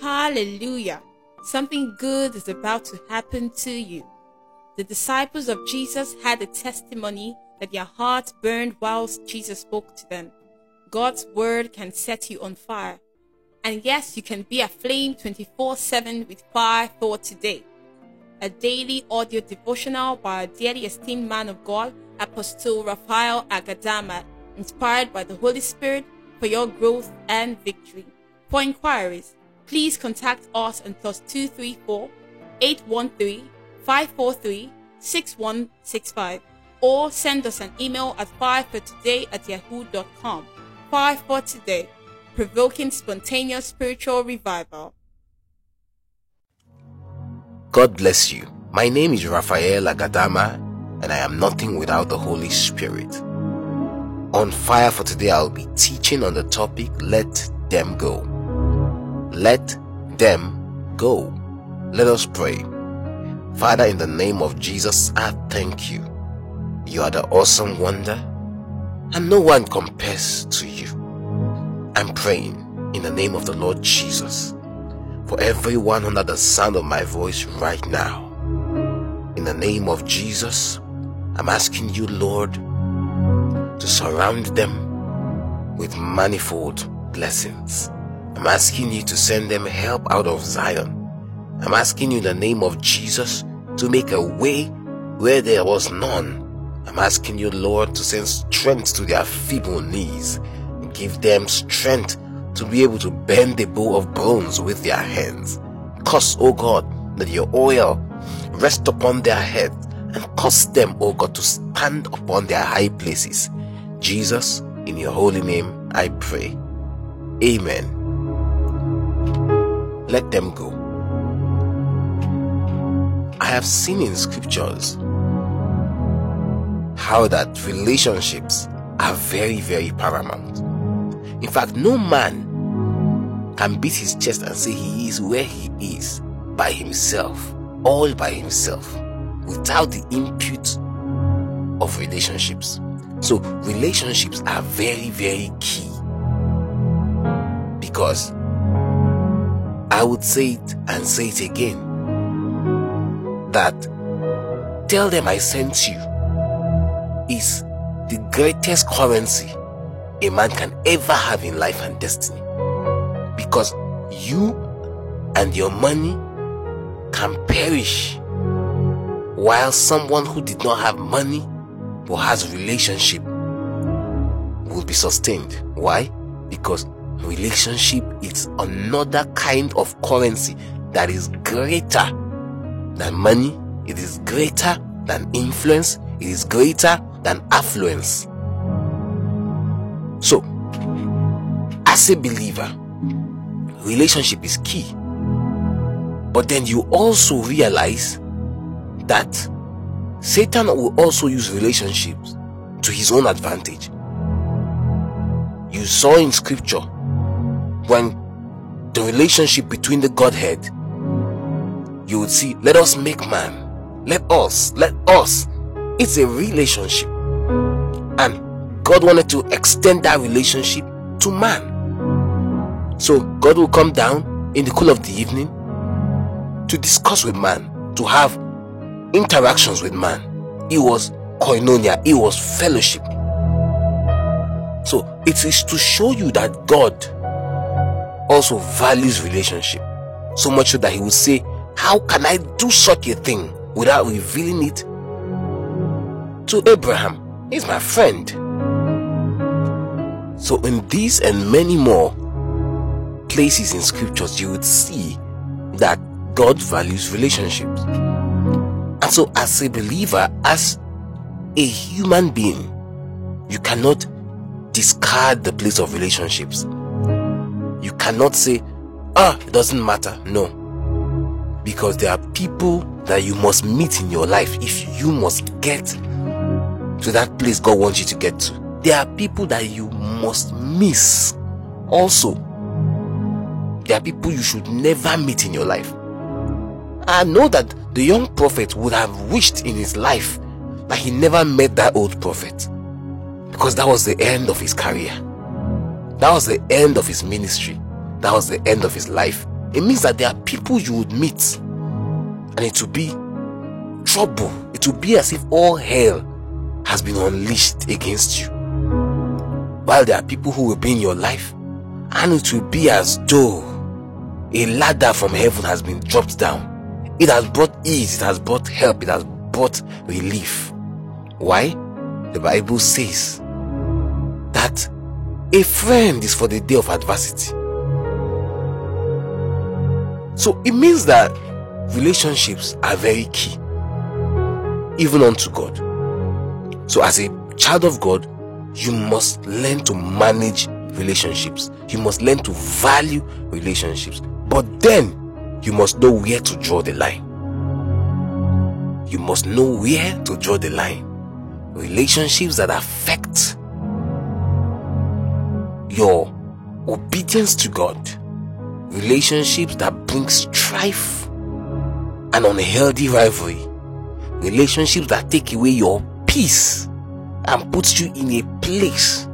Hallelujah! Something good is about to happen to you. The disciples of Jesus had a testimony that their hearts burned whilst Jesus spoke to them. God's word can set you on fire. And yes, you can be aflame 24 7 with fire for today. A daily audio devotional by a dearly esteemed man of God, Apostle Raphael Agadama, inspired by the Holy Spirit for your growth and victory. For inquiries, please contact us on plus 234 813 543 6165 or send us an email at firefortoday at yahoo.com. Fire for Today, provoking spontaneous spiritual revival. God bless you. My name is Raphael Agadama, and I am nothing without the Holy Spirit. On fire for today, I'll be teaching on the topic Let Them Go. Let them go. Let us pray. Father, in the name of Jesus, I thank you. You are the awesome wonder, and no one compares to you. I'm praying in the name of the Lord Jesus for everyone under the sound of my voice right now. In the name of Jesus, I'm asking you, Lord, to surround them with manifold blessings. I'm asking you to send them help out of Zion. I'm asking you in the name of Jesus to make a way where there was none. I'm asking you, Lord, to send strength to their feeble knees. Give them strength to be able to bend the bow of bones with their hands. Cause, O God, that your oil rest upon their head and cause them, O God, to stand upon their high places. Jesus, in your holy name, I pray. Amen. Let them go. I have seen in scriptures how that relationships are very, very paramount. In fact, no man can beat his chest and say he is where he is by himself, all by himself, without the input of relationships. So, relationships are very, very key because I would say it and say it again that tell them I sent you is the greatest currency a man can ever have in life and destiny. Because you and your money can perish while someone who did not have money but has a relationship will be sustained. Why? Because relationship is another kind of currency that is greater than money, it is greater than influence, it is greater than affluence. So, as a believer, relationship is key. But then you also realize that Satan will also use relationships to his own advantage. You saw in scripture when the relationship between the Godhead, you would see, let us make man, let us, let us. It's a relationship. And God wanted to extend that relationship to man. So God will come down in the cool of the evening to discuss with man, to have interactions with man. It was koinonia, it was fellowship. So it is to show you that God also values relationship. So much so that he will say, How can I do such a thing without revealing it to Abraham? He's my friend. So, in these and many more places in scriptures, you would see that God values relationships. And so, as a believer, as a human being, you cannot discard the place of relationships. You cannot say, ah, it doesn't matter. No. Because there are people that you must meet in your life if you must get to that place God wants you to get to. There are people that you must miss also. There are people you should never meet in your life. I know that the young prophet would have wished in his life that he never met that old prophet because that was the end of his career. That was the end of his ministry. that was the end of his life, it means that there are people you would meet and it will be trouble. It will be as if all hell has been unleashed against you. While there are people who will be in your life and it will be as though a ladder from heaven has been dropped down. It has brought ease, it has brought help, it has brought relief. Why? The Bible says that a friend is for the day of adversity. So it means that relationships are very key, even unto God. So, as a child of God, you must learn to manage relationships, you must learn to value relationships, but then you must know where to draw the line. You must know where to draw the line. Relationships that affect your obedience to God, relationships that bring strife and unhealthy rivalry, relationships that take away your peace and puts you in a place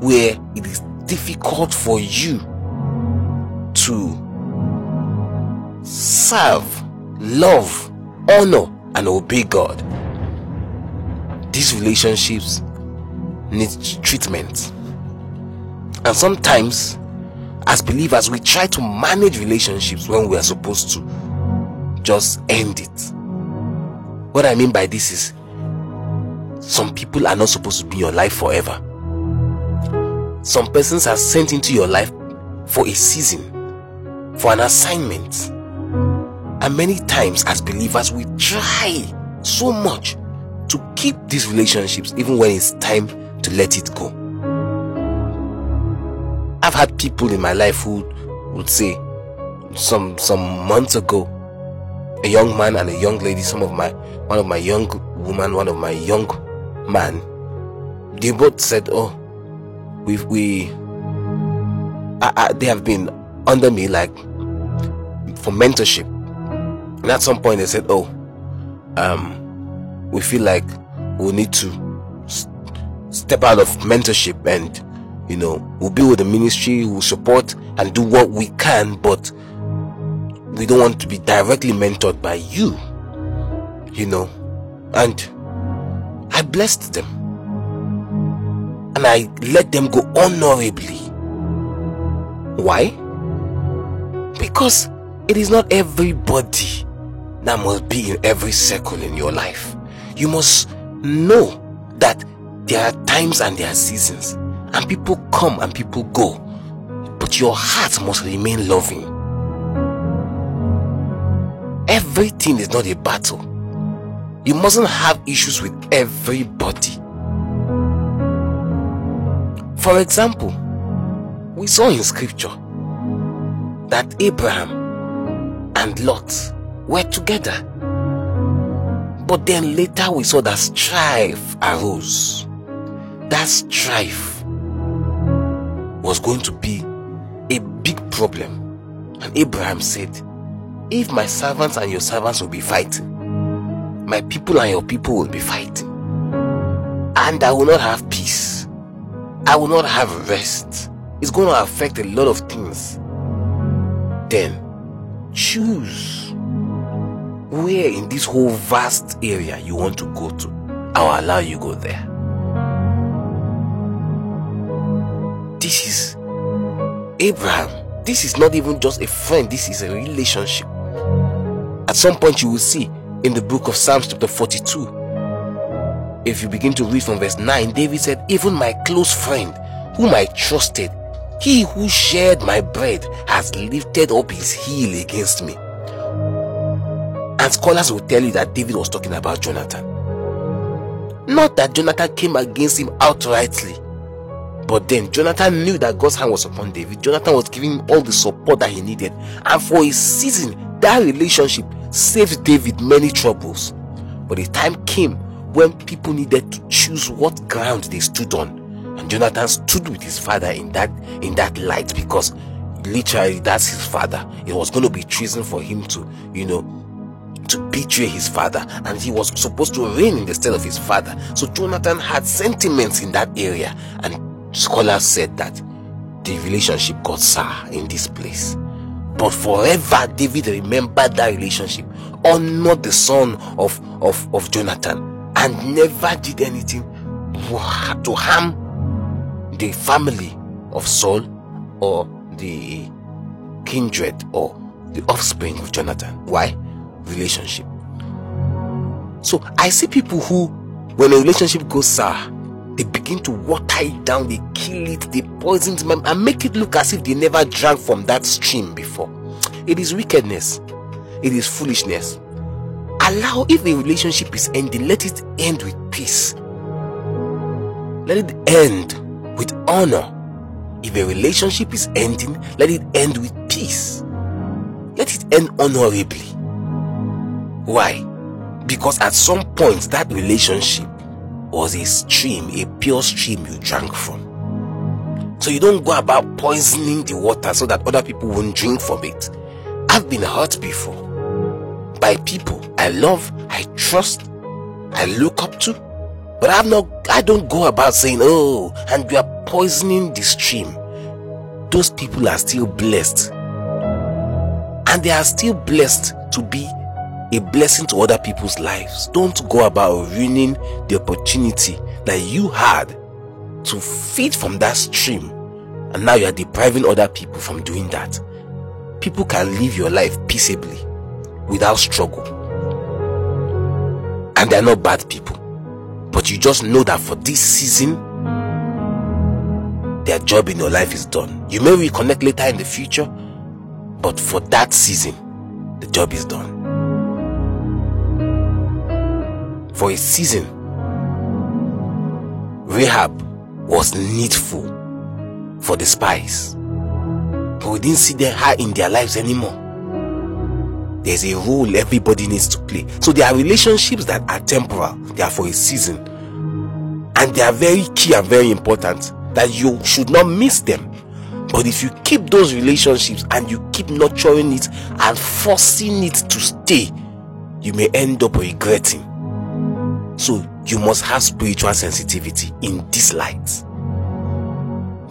where it is difficult for you to serve, love, honor, and obey God. These relationships need treatment. And sometimes, as believers, we try to manage relationships when we are supposed to just end it. What I mean by this is some people are not supposed to be in your life forever. Some persons are sent into your life for a season, for an assignment. And many times, as believers, we try so much to keep these relationships even when it's time to let it go. I've had people in my life who would say some some months ago, a young man and a young lady, some of my one of my young woman, one of my young man, they both said, "Oh, we we I, I, they have been under me like for mentorship." And at some point, they said, "Oh, um, we feel like we need to step out of mentorship and you know we'll be with the ministry we'll support and do what we can but we don't want to be directly mentored by you you know. And i blessed them. And i let them go honorably. Why? Because it is not everybody that must be in every circle in your life. You must know that there are times and there are seasons and people come and people go. But your heart must remain loving. Everything is not a battle. You mustn't have issues with everybody. For example we saw in scripture that abraham and lot were together. But then later we saw that strife arose. That strife was going to be a big problem. And Abraham said, If my servants and your servants will be fighting, my people and your people will be fighting. And I will not have peace. I will not have rest. It's going to affect a lot of things. Then choose where in this whole vast area you want to go to, I'll allow you go there. This is Abraham. This is not even just a friend, this is a relationship. At some point, you will see in the book of Psalms, chapter 42, if you begin to read from verse 9, David said, Even my close friend, whom I trusted, he who shared my bread, has lifted up his heel against me. And scholars will tell you that David was talking about Jonathan. Not that Jonathan came against him outrightly, but then Jonathan knew that God's hand was upon David. Jonathan was giving him all the support that he needed. And for a season, that relationship saved David many troubles. But the time came when people needed to choose what ground they stood on. And Jonathan stood with his father in that in that light because literally that's his father. It was going to be treason for him to, you know, to betray his father and he was supposed to reign in the stead of his father. So Jonathan had sentiments in that area and scholars said that the relationship got sour in this place. But forever, David remembered that relationship, honored the son of, of, of Jonathan, and never did anything to harm the family of Saul or the kindred or the offspring of Jonathan. Why? Relationship. So I see people who, when a relationship goes sour, they begin to water it down, they kill it, they poison it, and make it look as if they never drank from that stream before. It is wickedness, it is foolishness. Allow, if a relationship is ending, let it end with peace. Let it end with honor. If a relationship is ending, let it end with peace. Let it end honorably. Why? Because at some point, that relationship was a stream, a pure stream you drank from. So you don't go about poisoning the water so that other people won't drink from it. I've been hurt before by people I love, I trust, I look up to, but I'm not I don't go about saying, "Oh, and you are poisoning the stream." Those people are still blessed. And they are still blessed to be a blessing to other people's lives. Don't go about ruining the opportunity that you had to feed from that stream. And now you are depriving other people from doing that. People can live your life peaceably without struggle. And they're not bad people. But you just know that for this season, their job in your life is done. You may reconnect later in the future, but for that season, the job is done. For a season. Rahab was needful for the spies, but we didn't see high in their lives anymore. There's a role everybody needs to play. So there are relationships that are temporal, they are for a season, and they are very key and very important that you should not miss them. But if you keep those relationships and you keep nurturing it and forcing it to stay, you may end up regretting so you must have spiritual sensitivity in this light.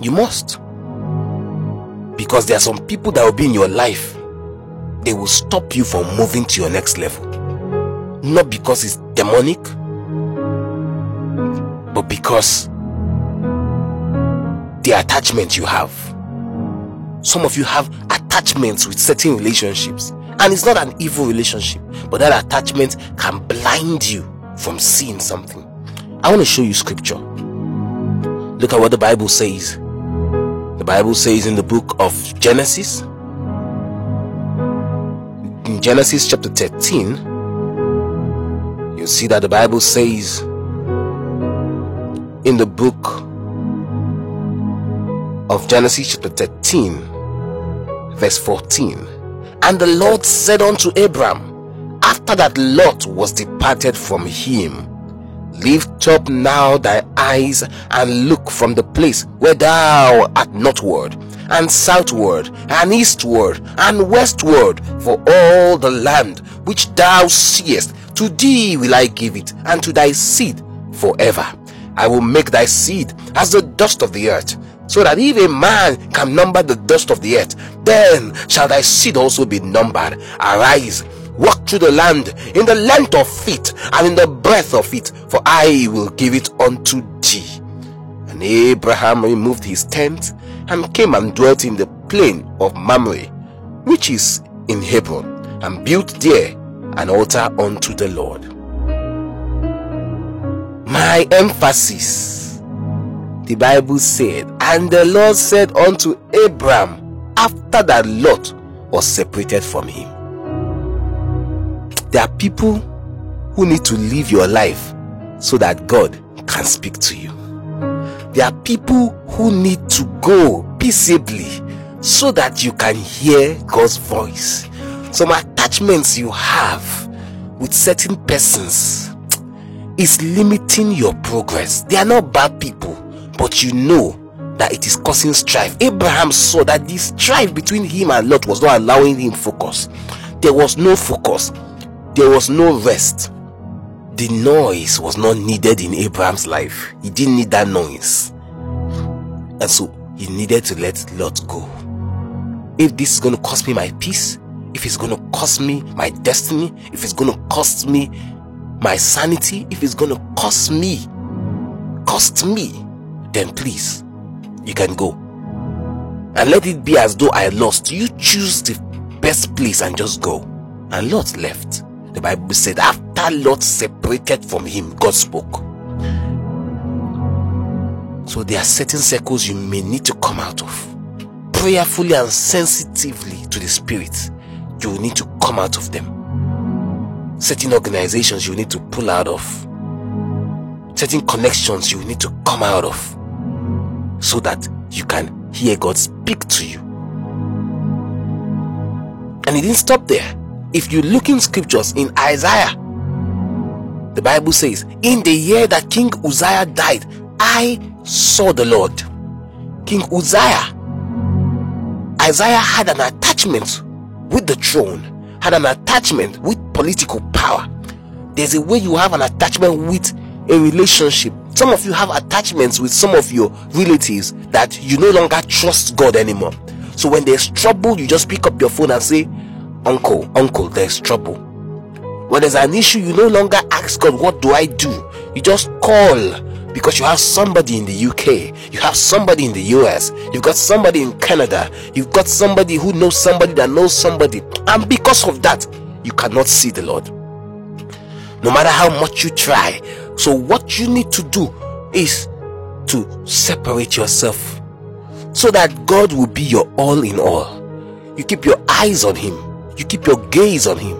You must. Because there are some people that will be in your life, they will stop you from moving to your next level. Not because it's demonic, but because the attachment you have. Some of you have attachments with certain relationships, and it's not an evil relationship, but that attachment can blind you from seeing something. I want to show you scripture. Look at what the Bible says. The Bible says in the book of Genesis, in Genesis chapter 13, you see that the Bible says in the book of Genesis chapter 13, verse 14, and the Lord said unto Abram, after that Lot was departed from him, lift up now thy eyes and look from the place where thou art northward, and southward, and eastward, and westward, for all the land which thou seest, to thee will I give it, and to thy seed forever. I will make thy seed as the dust of the earth, so that if a man can number the dust of the earth, then shall thy seed also be numbered. Arise walk through the land in the length of feet and in the breadth of it, for I will give it unto thee. And Abraham removed his tent and came and dwelt in the plain of Mamre, which is in Hebron, and built there an altar unto the Lord. My emphasis, the Bible said, and the Lord said unto Abraham, after that Lot was separated from him, there are people who need to live your life so that God can speak to you. There are people who need to go peaceably so that you can hear God's voice. Some attachments you have with certain persons is limiting your progress. They are not bad people, but you know that it is causing strife. Abraham saw that this strife between him and Lot was not allowing him focus. There was no focus there was no rest. The noise was not needed in Abraham's life. He didn't need that noise. And so he needed to let Lot go. If this is going to cost me my peace, if it's going to cost me my destiny, if it's going to cost me my sanity, if it's going to cost me, cost me, then please, you can go. And let it be as though I lost. You choose the best place and just go. And Lot left. The Bible said after Lot separated from him, God spoke. So there are certain circles you may need to come out of. Prayerfully and sensitively to the Spirit, you will need to come out of them. Certain organizations you need to pull out of. Certain connections you need to come out of. So that you can hear God speak to you. And it didn't stop there. If you look in scriptures in Isaiah, the Bible says, In the year that King Uzziah died, I saw the Lord. King Uzziah, Isaiah had an attachment with the throne, had an attachment with political power. There's a way you have an attachment with a relationship. Some of you have attachments with some of your relatives that you no longer trust God anymore. So when there's trouble, you just pick up your phone and say, Uncle, Uncle, there's trouble. When there's an issue, you no longer ask God, What do I do? You just call because you have somebody in the UK, you have somebody in the US, you've got somebody in Canada, you've got somebody who knows somebody that knows somebody, and because of that, you cannot see the Lord. No matter how much you try. So, what you need to do is to separate yourself so that God will be your all in all. You keep your eyes on Him, you keep your gaze on Him.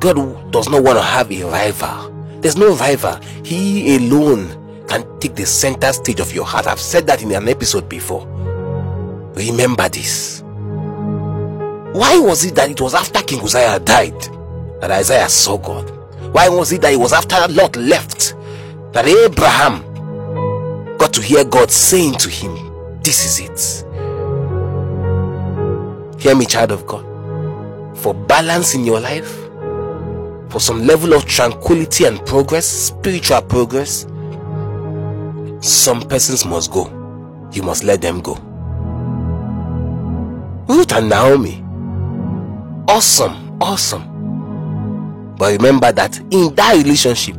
God does not want to have a rival. There's no rival. He alone can take the center stage of your heart. I've said that in an episode before. Remember this. Why was it that it was after King Uzziah died that Isaiah saw God? Why was it that it was after Lot left that Abraham got to hear God saying to him, This is it? Hear me, child of God. For balance in your life, for some level of tranquility and progress, spiritual progress, some persons must go. You must let them go. Ruth and Naomi awesome, awesome. But remember that in that relationship,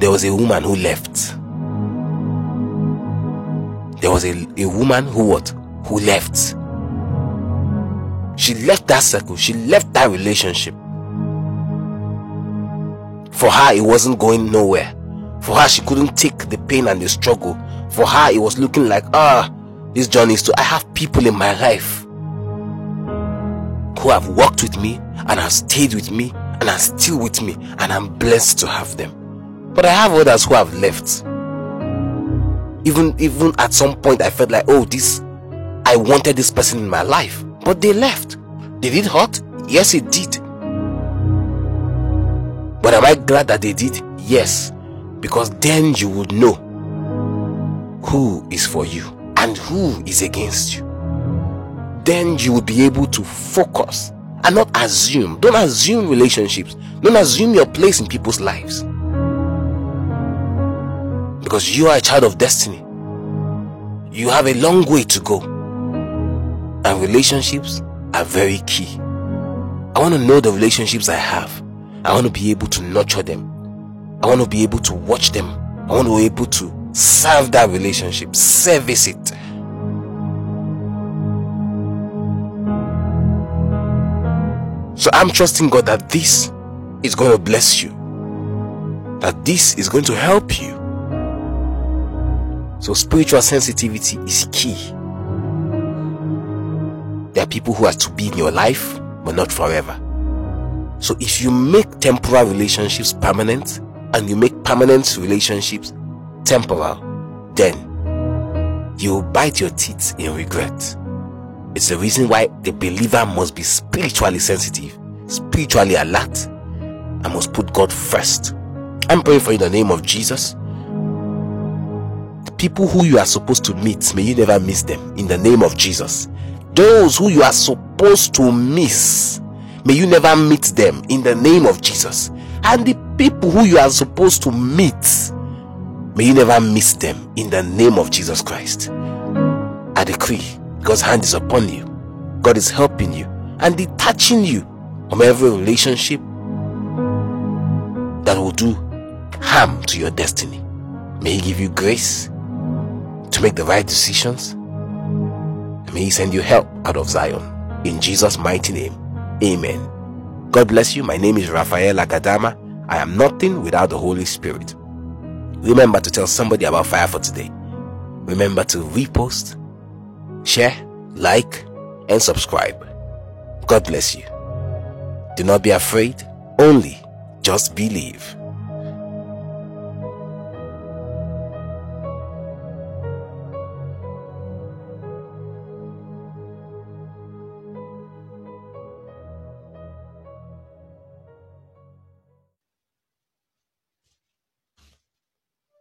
there was a woman who left. There was a, a woman who what? Who left. She left that circle. She left that relationship. For her, it wasn't going nowhere. For her, she couldn't take the pain and the struggle. For her, it was looking like, ah, this journey is to, I have people in my life who have walked with me and have stayed with me and are still with me, and I'm blessed to have them. But I have others who have left. Even even at some point I felt like, oh, this I wanted this person in my life, but they left. Did it hurt? Yes, it did. But am I glad that they did? Yes, because then you would know who is for you and who is against you then you will be able to focus and not assume. Don't assume relationships. Don't assume your place in people's lives. Because you are a child of destiny. You have a long way to go. And relationships are very key. I want to know the relationships I have. I want to be able to nurture them. I want to be able to watch them. I want to be able to serve that relationship, service it. So I'm trusting God that this is going to bless you, that this is going to help you. So spiritual sensitivity is key. There are people who are to be in your life, but not forever. So if you make temporal relationships permanent and you make permanent relationships temporal, then you will bite your teeth in regret. It's the reason why the believer must be spiritually sensitive, spiritually alert, and must put God first. I'm praying for you in the name of Jesus. The people who you are supposed to meet, may you never miss them in the name of Jesus. Those who you are supposed to miss, may you never meet them in the name of Jesus. And the people who you are supposed to meet, May you never miss them in the name of Jesus Christ. I decree God's hand is upon you, God is helping you and detaching you from every relationship that will do harm to your destiny. May He give you grace to make the right decisions. May He send you help out of Zion. In Jesus' mighty name. Amen. God bless you. My name is Raphael Agadama. I am nothing without the Holy Spirit. Remember to tell somebody about Fire for Today. Remember to repost, share, like, and subscribe. God bless you. Do not be afraid, only just believe.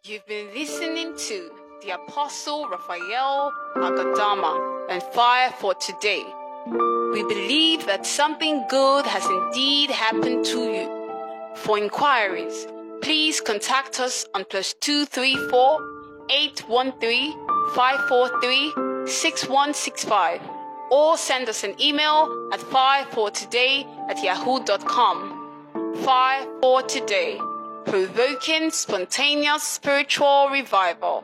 You've been listening to the Apostle Raphael Agadama and Fire for Today. We believe that something good has indeed happened to you. For inquiries, please contact us on plus 234 813 543 6165 or send us an email at firefortoday at yahoo.com. Fire for Today provoking spontaneous spiritual revival.